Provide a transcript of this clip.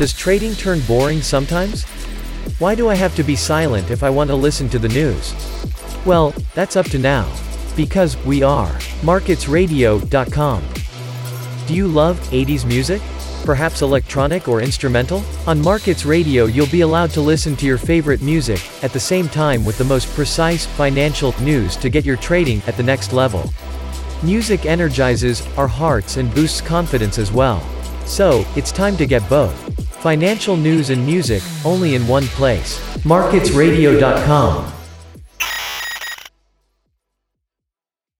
Does trading turn boring sometimes? Why do I have to be silent if I want to listen to the news? Well, that's up to now. Because, we are. MarketsRadio.com. Do you love 80s music? Perhaps electronic or instrumental? On Markets Radio you'll be allowed to listen to your favorite music, at the same time with the most precise, financial, news to get your trading at the next level. Music energizes our hearts and boosts confidence as well. So, it's time to get both. Financial news and music, only in one place. MarketsRadio.com.